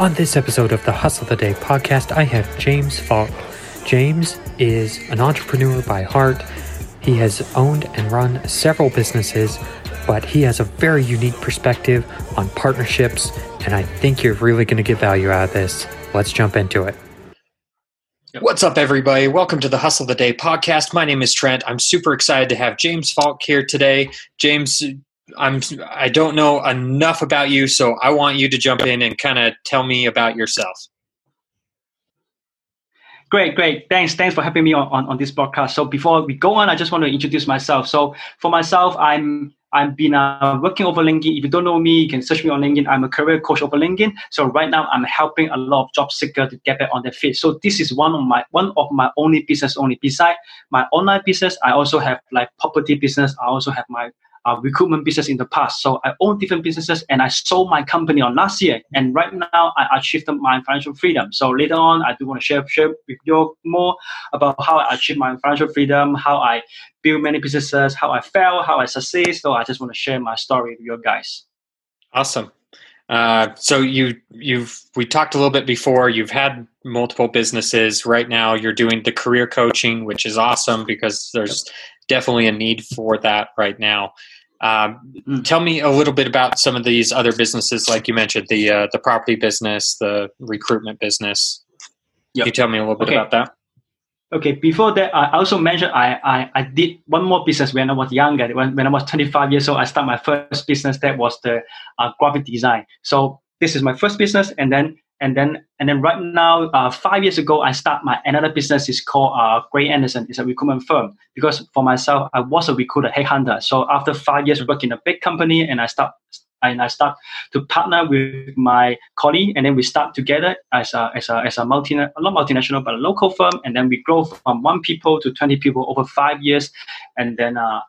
On this episode of the Hustle the Day podcast, I have James Fok. James is an entrepreneur by heart. He has owned and run several businesses, but he has a very unique perspective on partnerships, and I think you're really going to get value out of this. Let's jump into it. What's up, everybody? Welcome to the Hustle of the Day podcast. My name is Trent. I'm super excited to have James Fok here today. James, I'm I don't know enough about you, so I want you to jump in and kind of tell me about yourself. Great, great. Thanks, thanks for having me on, on, on this podcast. So before we go on, I just want to introduce myself. So for myself, I'm I've been uh, working over LinkedIn. If you don't know me, you can search me on LinkedIn. I'm a career coach over LinkedIn. So right now, I'm helping a lot of job seekers to get back on their feet. So this is one of my one of my only business only. Beside my online business, I also have like property business. I also have my uh, recruitment business in the past. So I own different businesses and I sold my company on last year. And right now I achieved my financial freedom. So later on, I do want to share, share with you more about how I achieved my financial freedom, how I build many businesses, how I fail, how I succeed. So I just want to share my story with you guys. Awesome. Uh, so you you've we talked a little bit before. You've had multiple businesses. Right now, you're doing the career coaching, which is awesome because there's definitely a need for that right now. Um, mm. Tell me a little bit about some of these other businesses, like you mentioned, the uh, the property business, the recruitment business. Yep. Can you tell me a little bit okay. about that? Okay, before that, I also mentioned I, I, I did one more business when I was younger. When, when I was 25 years old, I started my first business. That was the uh, graphic design. So this is my first business. And then and then and then right now, uh, five years ago, I start my another business is called uh, Gray Anderson. It's a recruitment firm. Because for myself, I was a recruiter headhunter. So after five years working in a big company, and I start and I start to partner with my colleague, and then we start together as a as a as a multi not multinational but a local firm, and then we grow from one people to twenty people over five years, and then uh,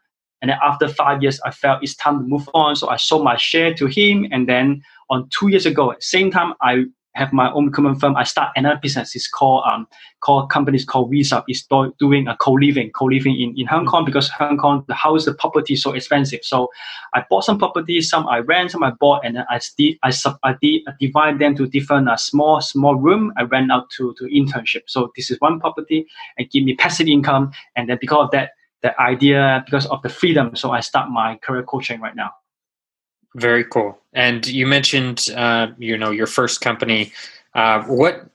and then after five years, I felt it's time to move on, so I sold my share to him, and then on two years ago, same time I have my own common firm. I start another business. It's called um called companies called Visa. It's do, doing a co-living, co-living in, in Hong Kong because Hong Kong the house the property is so expensive. So I bought some properties, some I rent, some I bought, and then I sti- I sub I, di- I divide them to different uh, small small room. I rent out to to internship. So this is one property and give me passive income. And then because of that, the idea because of the freedom, so I start my career coaching right now. Very cool. And you mentioned, uh, you know, your first company. Uh, what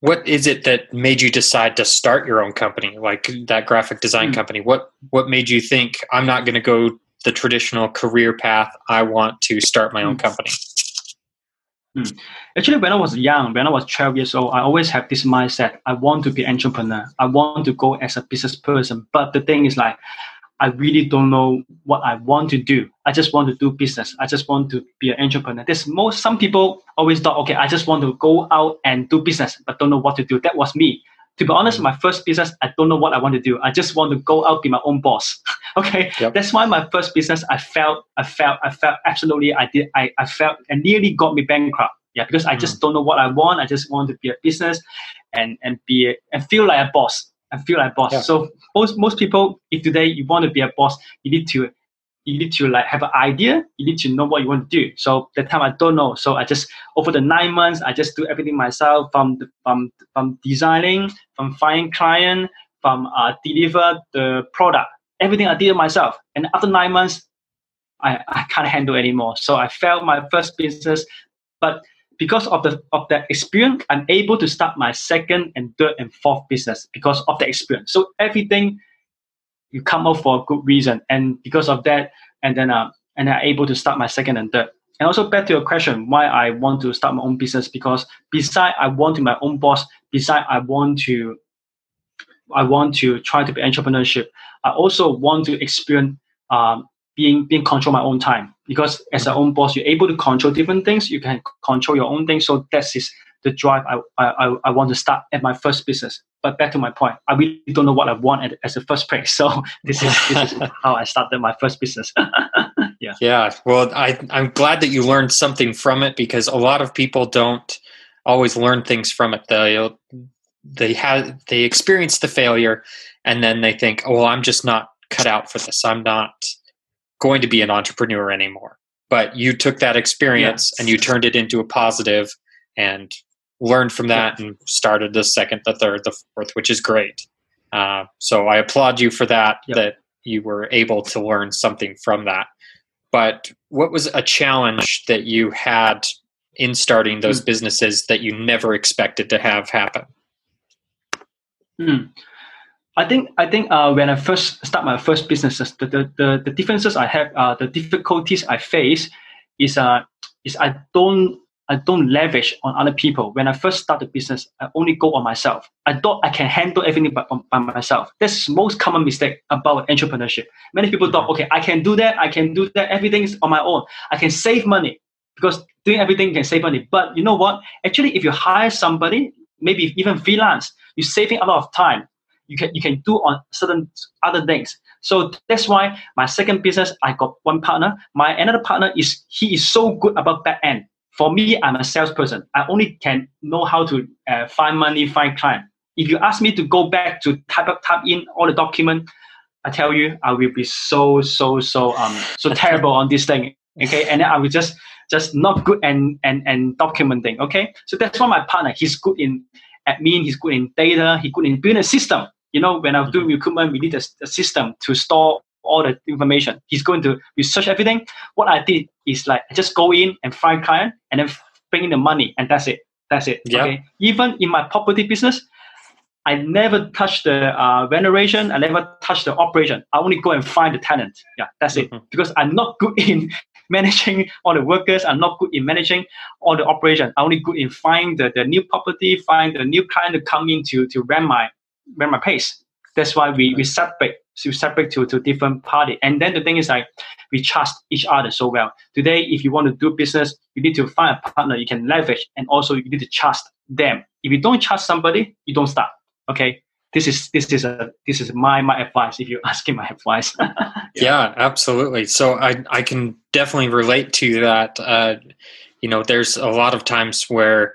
what is it that made you decide to start your own company, like that graphic design mm. company? What what made you think I'm not going to go the traditional career path? I want to start my own mm. company. Mm. Actually, when I was young, when I was 12 years old, I always have this mindset. I want to be entrepreneur. I want to go as a business person. But the thing is, like, I really don't know what I want to do. I just want to do business. I just want to be an entrepreneur. There's most some people always thought, okay, I just want to go out and do business, but don't know what to do. That was me. To be honest, my first business, I don't know what I want to do. I just want to go out, be my own boss. okay. Yep. That's why my first business, I felt, I felt, I felt absolutely, I did, I, I felt, and nearly got me bankrupt. Yeah, because I just mm. don't know what I want. I just want to be a business and and be a, and feel like a boss and feel like boss. Yeah. So most most people, if today you want to be a boss, you need to you need to like have an idea. You need to know what you want to do. So that time I don't know. So I just over the nine months, I just do everything myself from the, from from designing, from finding client, from uh, deliver the product. Everything I did myself. And after nine months, I, I can't handle anymore. So I failed my first business. But because of the of that experience, I'm able to start my second and third and fourth business because of the experience. So everything you come up for a good reason, and because of that, and then uh, and I'm able to start my second and third. And also back to your question, why I want to start my own business because beside I want to my own boss, beside I want to I want to try to be entrepreneurship. I also want to experience um, being being control my own time because as an own boss you're able to control different things. You can control your own things. So that is the drive I, I, I want to start at my first business. But back to my point i really don't know what i want at, as a first place so this is this is how i started my first business. Yeah. Yeah. Well I, i'm glad that you learned something from it because a lot of people don't always learn things from it. They they have they experience the failure and then they think oh well, i'm just not cut out for this. I'm not going to be an entrepreneur anymore. But you took that experience yes. and you turned it into a positive and learned from that and started the second, the third, the fourth, which is great. Uh, so I applaud you for that. Yep. That you were able to learn something from that. But what was a challenge that you had in starting those Mm. businesses that you never expected to have happen? Hmm. I think I think uh, when I first start my first businesses, the the, the, the differences I have, uh, the difficulties I face, is uh is I don't I don't leverage on other people. When I first start the business, I only go on myself. I thought I can handle everything by, by myself. That's the most common mistake about entrepreneurship. Many people thought, okay, I can do that. I can do that. Everything is on my own. I can save money because doing everything can save money. But you know what? Actually, if you hire somebody, maybe even freelance, you're saving a lot of time. You can you can do on certain other things. So that's why my second business, I got one partner. My another partner is he is so good about back end. For me, I'm a salesperson. I only can know how to uh, find money, find client. If you ask me to go back to type up, type in all the document, I tell you, I will be so so so um so terrible on this thing. Okay, and then I will just just not good and and and documenting. Okay, so that's why my partner he's good in admin, he's good in data, he's good in building a system. You know, when I was doing recruitment, we need a, a system to store all the information. He's going to research everything. What I did is like I just go in and find client and then bring in the money, and that's it. That's it. Yeah. Okay. Even in my property business, I never touch the uh, renovation. I never touch the operation. I only go and find the tenant. Yeah, that's it. Mhm. Because I'm not good in managing all the workers. I'm not good in managing all the operation. I'm only good in find the, the new property, find the new client to come in to, to rent my rent my pace. That's why we, we separate we separate to, to different party. And then the thing is like we trust each other so well. Today, if you want to do business, you need to find a partner you can leverage, and also you need to trust them. If you don't trust somebody, you don't start. Okay, this is this is a this is my my advice. If you're asking my advice, Yeah, absolutely. So I I can definitely relate to that. Uh, you know, there's a lot of times where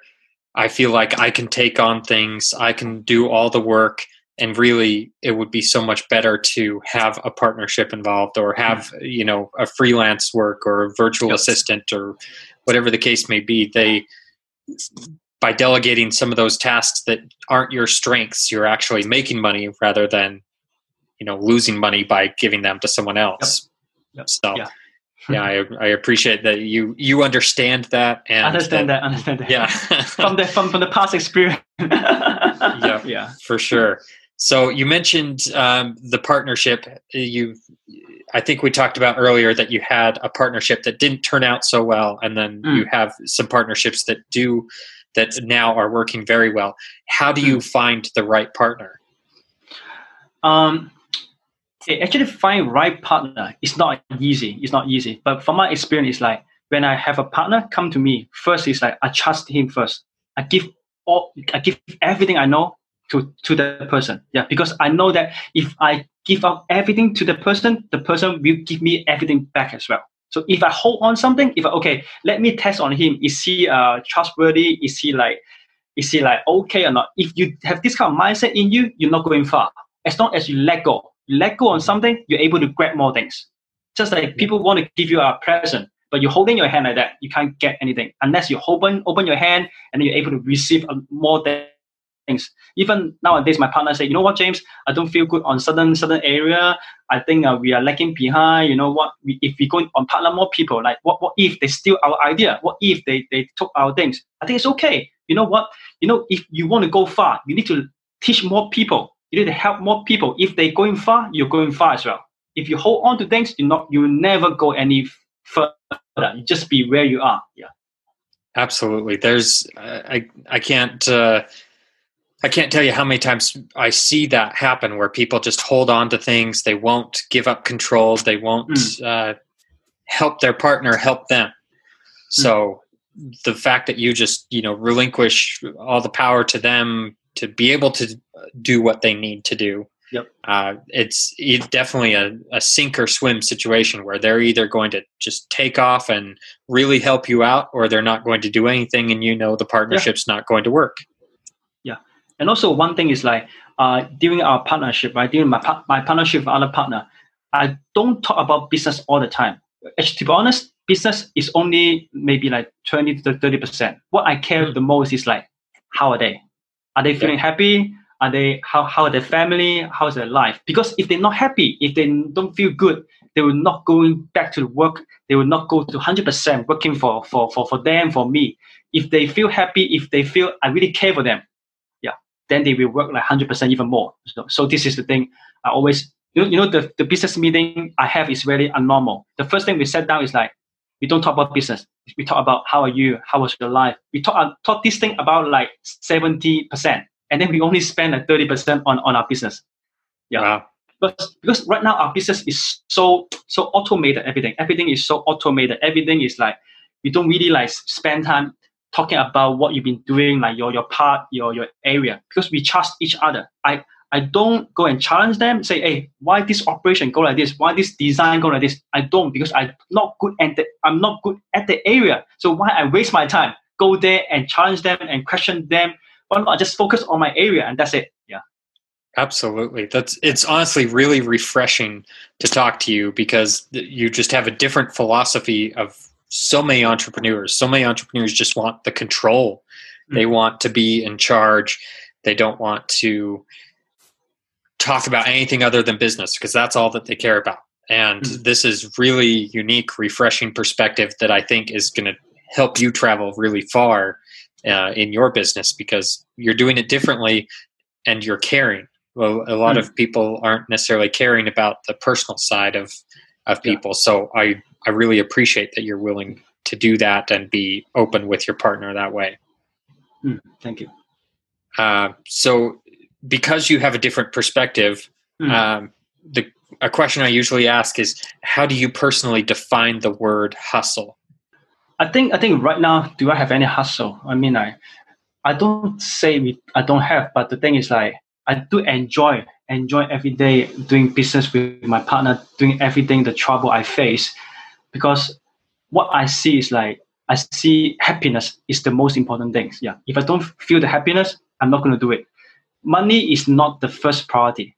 I feel like I can take on things, I can do all the work, and really it would be so much better to have a partnership involved or have mm-hmm. you know a freelance work or a virtual Yep. assistant or whatever the case may be. They by delegating some of those tasks that aren't your strengths, you're actually making money rather than you know losing money by giving them to someone else. Yep. So Yeah. Yeah, I, I appreciate that you you understand that and understand that, understand that. Yeah, from the from, from the past experience. Yeah. yeah. for sure. So you mentioned um, the partnership. You, I think we talked about earlier that you had a partnership that didn't turn out so well, and then Mm. you have some partnerships that do that now are working very well. How do you find the right partner? Um, actually find right partner is not easy. It's not easy. But from my experience, it's like when I have a partner come to me, first is like I trust him first. I give all I give everything I know to to the person. Yeah, because I know that if I give up everything to the person, the person will give me everything back as well. So if I hold on something, if I, okay, let me test on him. Is he uh trustworthy? Is he like is he like okay or not? If you have this kind of mindset in you, you're not going far. As long as you let go, you let go on something, you're able to grab more things. Just like people want to give you a present, but you're holding your hand like that, you can't get anything unless you open open your hand and then you're able to receive uh, more things. Even nowadays, my partner say, you know what, James, I don't feel good on certain certain area. I think uh, we are lagging behind. You know what? We, if we go on partner more people, like what what if they steal our idea? What if they they took our things? I think it's okay. You know what? You know if you want to go far, you need to teach more people. You need to help more people. If they're going far, you're going far as well. If you hold on to things, you not you never go any further. You just be where you are. Yeah. Absolutely. There's I I can't uh, I can't tell you how many times I see that happen where people just hold on to things. They won't give up control. They won't Mm. uh, help their partner help them. So the fact that you just you know relinquish all the power to them to be able to do what they need to do. Yep. Uh, it's it's definitely a, a sink or swim situation where they're either going to just take off and really help you out, or they're not going to do anything, and you know the partnership's not going to work. Yeah, and also one thing is like uh, during our partnership, right? During my par- my partnership with other partner, I don't talk about business all the time. actually, to be honest, business is only maybe like 20 to 30%. What I care mm-hmm. the most is like, how are they? Are they feeling yeah. happy? Are they how how are their family? How's their life? Because if they're not happy, if they don't feel good, they will not going back to work. They will not go to hundred percent working for for for for them for me. If they feel happy, if they feel I really care for them, yeah, then they will work like hundred percent even more. So, so this is the thing. I always you know, you know the, the business meeting I have is very abnormal. The first thing we sit down is like we don't talk about business. We talk about how are you, how was your life. We talk uh, talk this thing about like seventy percent and then we only spend like 30% on, on our business. Yeah. Wow. Because, because right now our business is so so automated everything. Everything is so automated. Everything is like we don't really like spend time talking about what you've been doing, like your your part, your your area, because we trust each other. I I don't go and challenge them, say, hey, why this operation go like this? Why this design go like this? I don't because I'm not good at the I'm not good at the area. So why I waste my time? Go there and challenge them and question them why not just focus on my area and that's it yeah absolutely that's it's honestly really refreshing to talk to you because you just have a different philosophy of so many entrepreneurs so many entrepreneurs just want the control mm-hmm. they want to be in charge they don't want to talk about anything other than business because that's all that they care about and mm-hmm. this is really unique refreshing perspective that i think is going to help you travel really far uh, in your business because you're doing it differently and you're caring. Well, a lot mm of people aren't necessarily caring about the personal side of of people. Yeah. So I I really appreciate that you're willing to do that and be open with your partner that way. Mm, thank you. Uh, so because you have a different perspective, mm. um, the a question I usually ask is, how do you personally define the word hustle? I think I think right now, do I have any hustle? I mean, I I don't say we, I don't have, but the thing is like I do enjoy enjoy every day doing business with my partner, doing everything the trouble I face, because what I see is like I see happiness is the most important thing. Yeah, if I don't feel the happiness, I'm not going to do it. Money is not the first priority.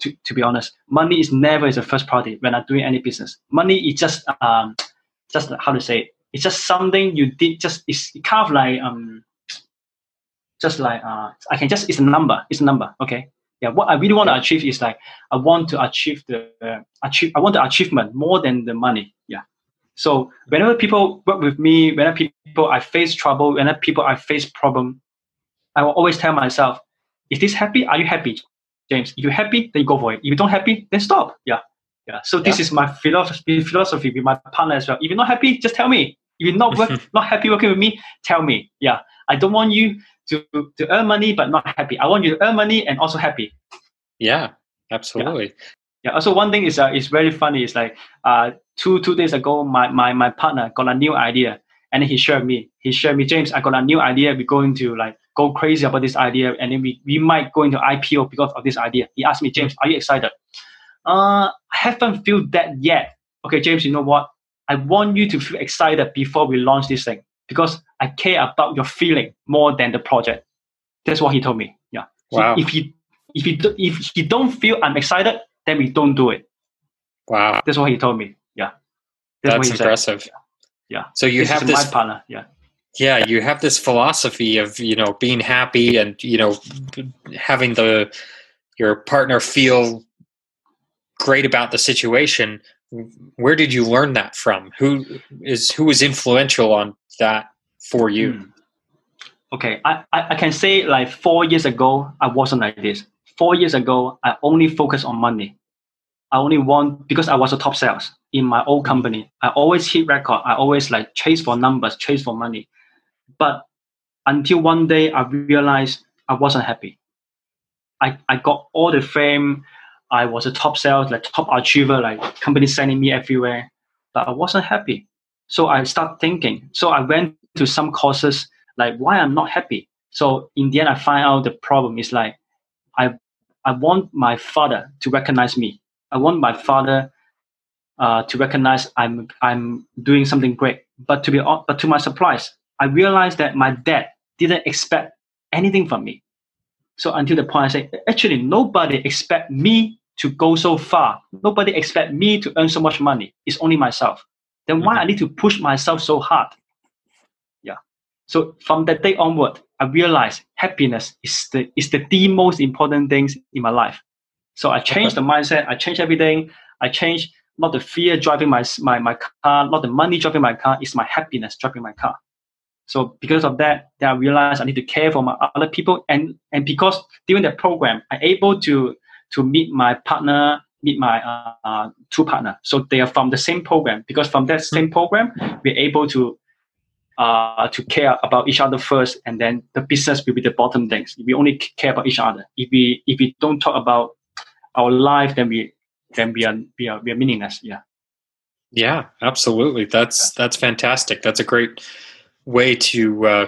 To, to be honest, money is never is the first priority when I'm doing any business. Money is just um, just how to say it. it's just something you did. Just it's kind of like um, just like uh, I can just it's a number. It's a number. Okay. Yeah. What I really want to achieve is like I want to achieve the uh, achieve. I want the achievement more than the money. Yeah. So whenever people work with me, whenever people I face trouble, whenever people I face problem, I will always tell myself, "Is this happy? Are you happy, James? If you're happy, then you go for it. If you don't happy, then stop." Yeah. Yeah. So this yeah. is my philosophy philosophy with my partner as well. If you're not happy, just tell me. If you're not work, not happy working with me, tell me. Yeah, I don't want you to to earn money but not happy. I want you to earn money and also happy. Yeah, absolutely. Yeah. yeah. Also, one thing is uh, is very funny. It's like uh two two days ago, my my my partner got a new idea, and he shared me. He shared me, James. I got a new idea. We're going to like go crazy about this idea, and then we we might go into IPO because of this idea. He asked me, James, are you excited? Uh, I haven't felt that yet. Okay, James, you know what? I want you to feel excited before we launch this thing because I care about your feeling more than the project. That's what he told me. Yeah. Wow. So if he if he if he don't feel I'm excited, then we don't do it. Wow. That's what he told me. Yeah. That's, That's impressive. Said. Yeah. So you this have this my partner. Yeah. Yeah, you have this philosophy of you know being happy and you know having the your partner feel great about the situation where did you learn that from? Who is who was influential on that for you? Hmm. Okay, I, I can say like four years ago, I wasn't like this. Four years ago, I only focused on money. I only want because I was a top sales in my old company. I always hit record. I always like chase for numbers, chase for money. But until one day, I realized I wasn't happy. I, I got all the fame, I was a top sales, like top achiever, like companies sending me everywhere, but I wasn't happy. So I start thinking. So I went to some courses like why I'm not happy. So in the end, I find out the problem is like I I want my father to recognize me. I want my father uh, to recognize I'm I'm doing something great. But to be but to my surprise, I realized that my dad didn't expect anything from me. So until the point I say, actually, nobody expect me to go so far. Nobody expect me to earn so much money. It's only myself. then why I mm-hmm. need to push myself so hard? Yeah. So from that day onward, I realized happiness is the is the, the most important things in my life. So I changed the mindset. I changed everything. I changed not the fear driving my, my, my car, not the money driving my car, it's my happiness driving my car. So because of that, then I realized I need to care for my other people. And, and because during that program, I'm able to, to meet my partner, meet my uh, uh, two partner. So they are from the same program. Because from that same program, we're able to uh, to care about each other first, and then the business will be the bottom things. We only care about each other. If we if we don't talk about our life, then we then we are we are, we are meaningless. Yeah. Yeah, absolutely. That's that's fantastic. That's a great way to uh,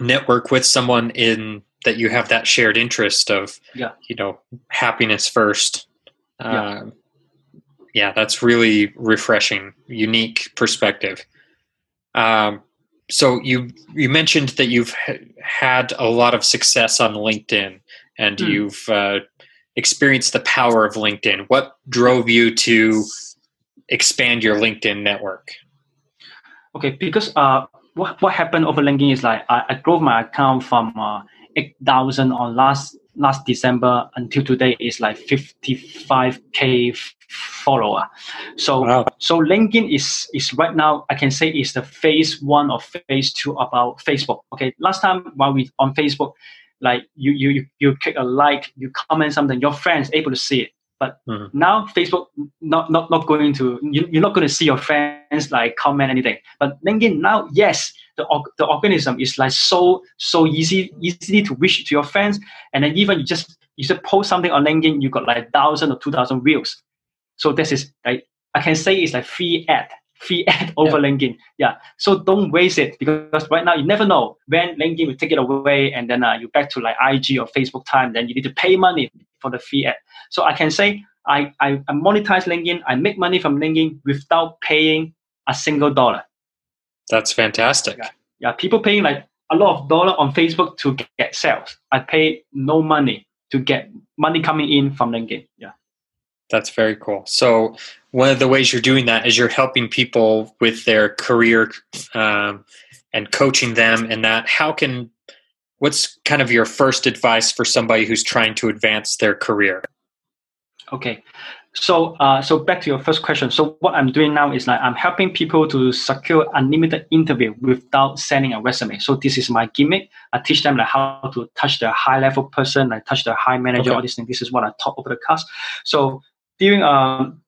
network with someone in that you have that shared interest of yeah. you know happiness first. Yeah. Um, yeah, that's really refreshing, unique perspective. Um, so you you mentioned that you've had a lot of success on LinkedIn, and mm. you've uh, experienced the power of LinkedIn. What drove you to expand your LinkedIn network? Okay, because uh, what what happened over LinkedIn is like I, I grew my account from uh, eight thousand on last last December until today is like fifty five k follower. So wow. so LinkedIn is is right now I can say is the phase one or phase two about Facebook. Okay, last time while we on Facebook, like you you you click a like, you comment something, your friends able to see it. But mm-hmm. now Facebook not not not going to you, you're not going to see your friends like comment anything. But LinkedIn now, yes, the the organism is like so so easy easily to reach to your friends, and then even you just you just post something on LinkedIn, you got like thousand or two thousand views. So this is like I can say it's like free ad, free ad over yeah. LinkedIn. Yeah. So don't waste it because right now you never know when LinkedIn will take it away and then uh, you back to like IG or Facebook time. Then you need to pay money for the free ad. So I can say I, I, I monetize LinkedIn. I make money from LinkedIn without paying a single dollar. That's fantastic. Yeah. yeah. People paying like a lot of dollar on Facebook to get sales. I pay no money to get money coming in from LinkedIn. Yeah. That's very cool. So one of the ways you're doing that is you're helping people with their career um, and coaching them and that. How can what's kind of your first advice for somebody who's trying to advance their career? Okay, so uh, so back to your first question. So what I'm doing now is like I'm helping people to secure unlimited interview without sending a resume. So this is my gimmick. I teach them like how to touch the high level person, like touch the high manager, okay. all these things. This is what I taught over the class. So during um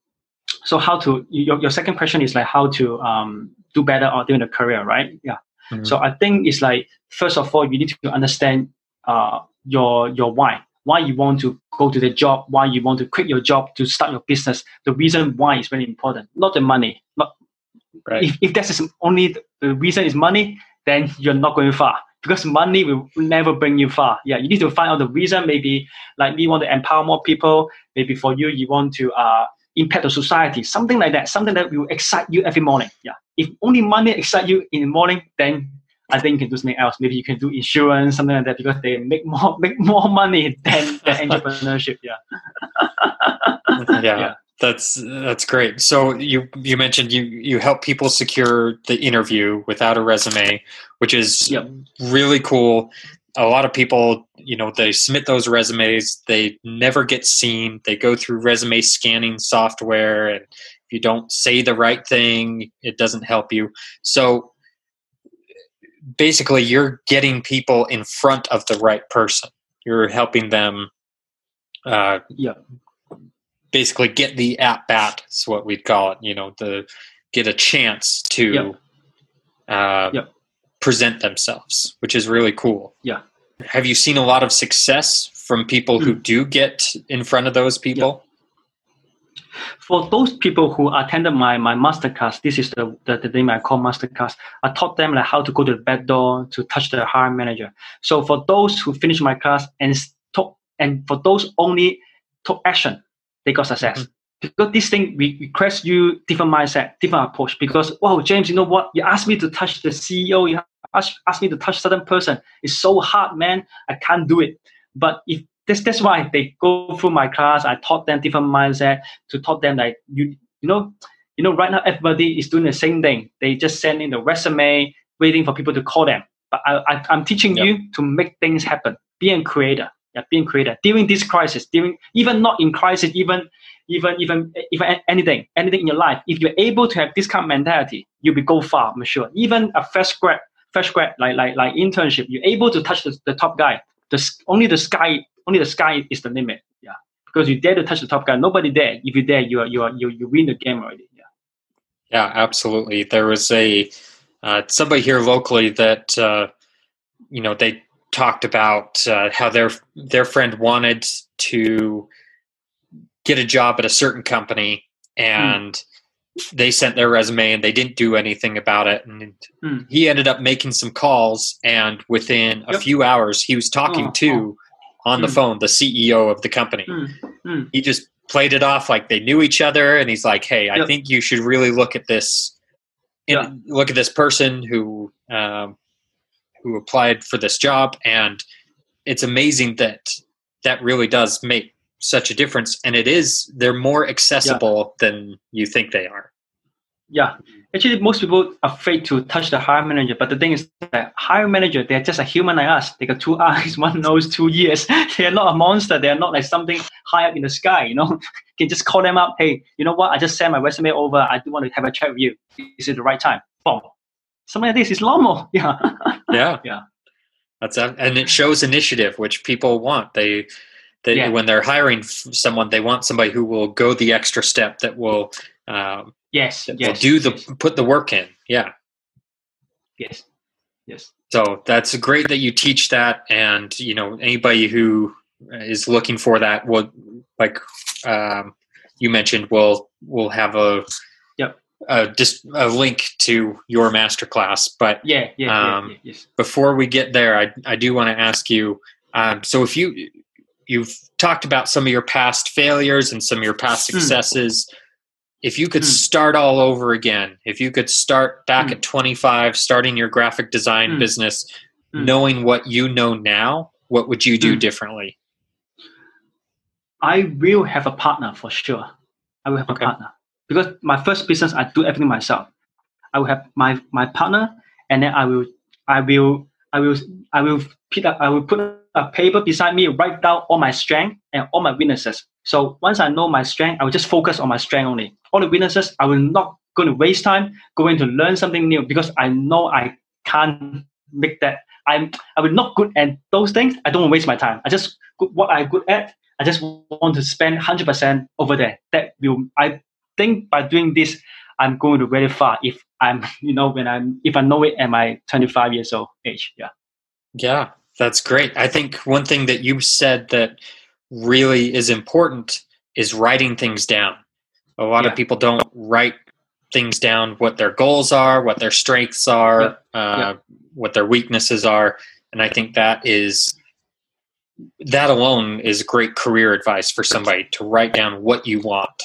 so how to your, your second question is like how to um do better or during the career right yeah mm-hmm. so i think it's like first of all you need to understand uh your your why why you want to go to the job why you want to quit your job to start your business the reason why is very important not the money not right. if, if that's only the reason is money then you're not going far because money will never bring you far. Yeah, you need to find out the reason. Maybe like we want to empower more people. Maybe for you, you want to uh, impact the society. Something like that. Something that will excite you every morning. Yeah. If only money excite you in the morning, then I think you can do something else. Maybe you can do insurance, something like that, because they make more make more money than, than entrepreneurship. Yeah. yeah. yeah that's that's great. So you you mentioned you you help people secure the interview without a resume, which is yep. really cool. A lot of people, you know, they submit those resumes, they never get seen. They go through resume scanning software, and if you don't say the right thing, it doesn't help you. So basically, you're getting people in front of the right person. You're helping them uh, yeah basically get the at bat is what we'd call it you know the get a chance to yep. Uh, yep. Present themselves which is really cool yeah have you seen a lot of success from people who do get in front of those people yep. for those people who attended my my masterclass this is the, the, the name i call masterclass i taught them like how to go to the back door to touch the hiring manager so for those who finish my class and talk and for those only took action they got success. Mm-hmm. Because this thing requires you different mindset, different approach. Because wow, James, you know what? You asked me to touch the CEO, you asked, asked me to touch certain person. It's so hard, man. I can't do it. But if that's that's why they go through my class. I taught them different mindset to taught them like you you know You know, right now everybody is doing the same thing. They just send in the resume, waiting for people to call them. But I, I, am teaching Yep. you to make things happen. Be a creator. Yeah, being creator during this crisis, during even not in crisis, even even even even anything, anything in your life. If you're able to have this kind of mentality, you'll be go far. I'm sure. Even a fresh grad, fresh grad like like like internship, you're able to touch the, the top guy. The only the sky, only the sky is the limit. Yeah, because you dare to touch the top guy. Nobody dare. If you dare, you are you are you you win the game already. Yeah. Yeah, absolutely. There was a uh, somebody here locally that uh, you know they talked about uh, how their their friend wanted to get a job at a certain company and they sent their resume and they didn't do anything about it. And Hmm. he ended up making some calls and within a few hours he was talking Oh, to on the Hmm. phone the CEO of the company. Mm, mm, he just played it off like they knew each other and he's like hey i think you should really look at this Yeah. look at this person who um, who applied for this job. And it's amazing that that really does make such a difference and it is they're more accessible than you think they are yeah. Actually, most people are afraid to touch the hiring manager. But the thing is that hiring manager, they're just a human like us. They got two eyes, one nose, two ears. They're not a monster. They're not like something high up in the sky. You know, you can just call them up. Hey, you know what? I just sent my resume over. I do want to have a chat with you. Is it the right time? Boom. Something like this is normal. Yeah. yeah Yeah. that's and it shows initiative which people want they they Yeah. when they're hiring someone they want somebody who will go the extra step that will um, yes. that Yes. will do the yes, put the work in yeah yes. Yes. So that's great that you teach that, and you know anybody who is looking for that will, like um, you mentioned, will will have a Yep. a, just a link to your masterclass. But Yeah. Yeah. yeah, Um, yeah yes. before we get there, I I do want to ask you. Um, so if you you've talked about some of your past failures and some of your past Hmm. successes. If you could Hmm. start all over again, if you could start back Hmm. at 25, starting your graphic design Hmm. business, Hmm. knowing what you know now, what would you do differently? I will have a partner for sure. I will have Okay. a partner because my first business, I do everything myself. I will have my my partner, and then I will I will I will I will put up, I will put a paper beside me, write down all my strength and all my weaknesses. So once I know my strength, I will just focus on my strength only. All the weaknesses, I will not going to waste time going to learn something new because I know I can't make that. I'm I will not good at those things. I don't waste my time. I just what I good at. I just want to spend hundred percent over there. That will I think by doing this, I'm going to very far. If I'm you know when I'm if I know it at my 25 years old age. Yeah. Yeah, that's great. I think one thing that you said that really is important is writing things down. A lot Yeah. of people don't write things down what their goals are, what their strengths are, Yeah. Uh, Yeah. what their weaknesses are, and I think that is that alone is great career advice for somebody to write down what you want.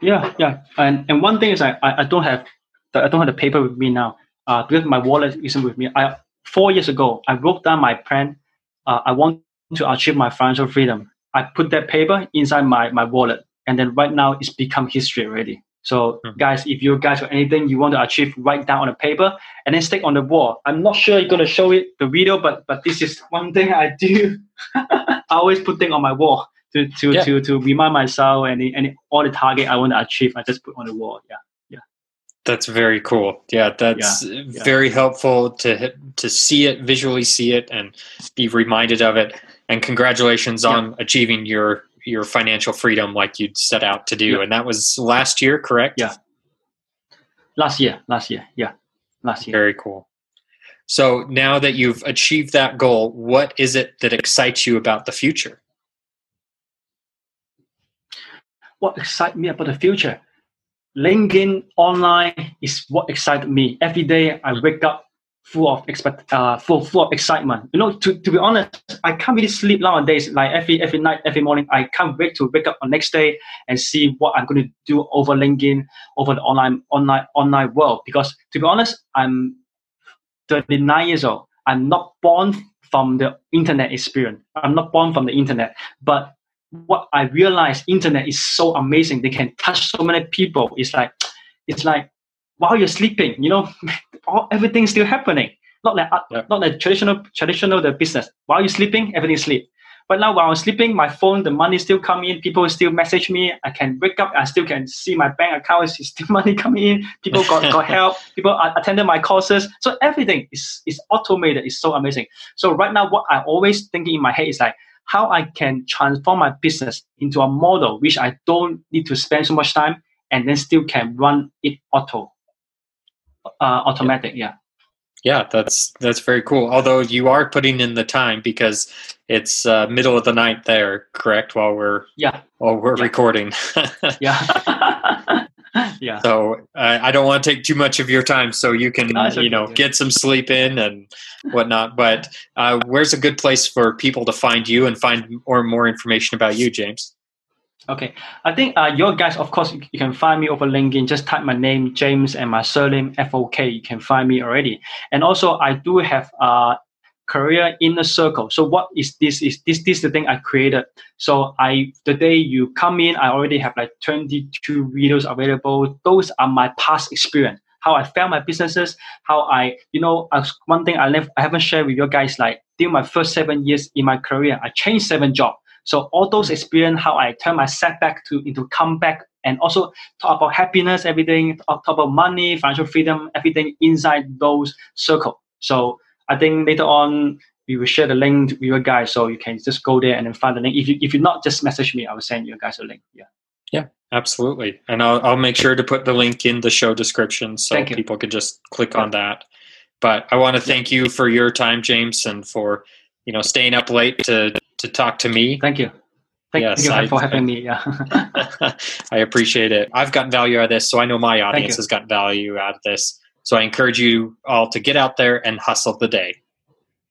Yeah, yeah, and and one thing is I I, I don't have the, I don't have the paper with me now. Uh, because my wallet isn't with me. I four years ago I wrote down my plan. Uh, I want to achieve my financial freedom. I put that paper inside my my wallet, and then right now it's become history already. So Mhm. guys, if you guys have anything you want to achieve, write down on a paper and then stick on the wall. I'm not sure you're gonna show it the video, but but this is one thing I do. I always put things on my wall to to Yeah. to to remind myself and and all the target I want to achieve. I just put on the wall. Yeah. That's very cool. Yeah, that's yeah. very helpful to to see it, visually see it, and be reminded of it. And congratulations Yeah. on achieving your your financial freedom like you'd set out to do. Yeah. And that was last year, correct? Yeah. Last year. Last year. Yeah. Last year. Very cool. So now that you've achieved that goal, what is it that excites you about the future? What excites me about the future? LinkedIn online is what excites me. Every day I wake up full of expect, uh, full, full of excitement. You know, to, to be honest, I can't really sleep nowadays. Like every every night, every morning, I can't wait to wake up on next day and see what I'm going to do over LinkedIn, over the online online online world. Because to be honest, I'm 39 years old. I'm not born from the internet experience. I'm not born from the internet, but what I realized internet is so amazing. They can touch so many people. It's like it's like while you're sleeping, you know, all everything's still happening. Not like uh, Yeah. not like traditional traditional the business. While you're sleeping, everything sleep. But now while I'm sleeping, my phone, the money still come in. People still message me. I can wake up. I still can see my bank account is still money coming in. People got, got help. People attended my courses. So everything is, is automated. It's so amazing. So right now, what I always thinking in my head is like how I can transform my business into a model which I don't need to spend so much time and then still can run it auto, uh, automatic. Yeah. Yeah, that's that's very cool. Although you are putting in the time because it's uh, middle of the night there, correct? While we're Yeah. while we're Yeah. recording. Yeah. yeah. so uh, I don't want to take too much of your time, so you can you know get some sleep in and whatnot. But uh, where's a good place for people to find you and find more more information about you, James? Okay, I think uh, your guys, of course, you can find me over LinkedIn. Just type my name, James, and my surname, F O K. You can find me already. And also, I do have a career inner circle. So, what is this? Is this this the thing I created? So, I the day you come in, I already have like twenty two videos available. Those are my past experience. How I failed my businesses, how I, you know, one thing I never, I haven't shared with you guys, like during my first seven years in my career, I changed seven jobs. So all those experience, how I turn my setback to into comeback, and also talk about happiness, everything, talk talk about money, financial freedom, everything inside those circle. So I think later on we will share the link with you guys, so you can just go there and then find the link. If you if you not just message me, I will send you guys a link. Yeah. Yeah, absolutely, and I'll I'll make sure to put the link in the show description so Thank you. people can just click on that. But I want to thank you for your time, James, and for you know staying up late to to talk to me. Thank you. Thank Yes, you I- for having me. Yeah. I appreciate it. I've gotten value out of this, so I know my audience has gotten value out of this. So I encourage you all to get out there and hustle the day.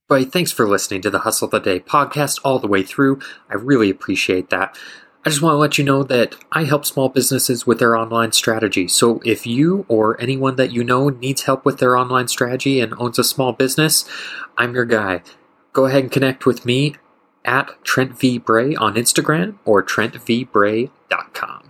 But thanks for listening to the Hustle the Day podcast all the way through. I really appreciate that. I just want to let you know that I help small businesses with their online strategy. So if you or anyone that you know needs help with their online strategy and owns a small business, I'm your guy. Go ahead and connect with me at Trent V. Bray on Instagram or TrentVBray.com.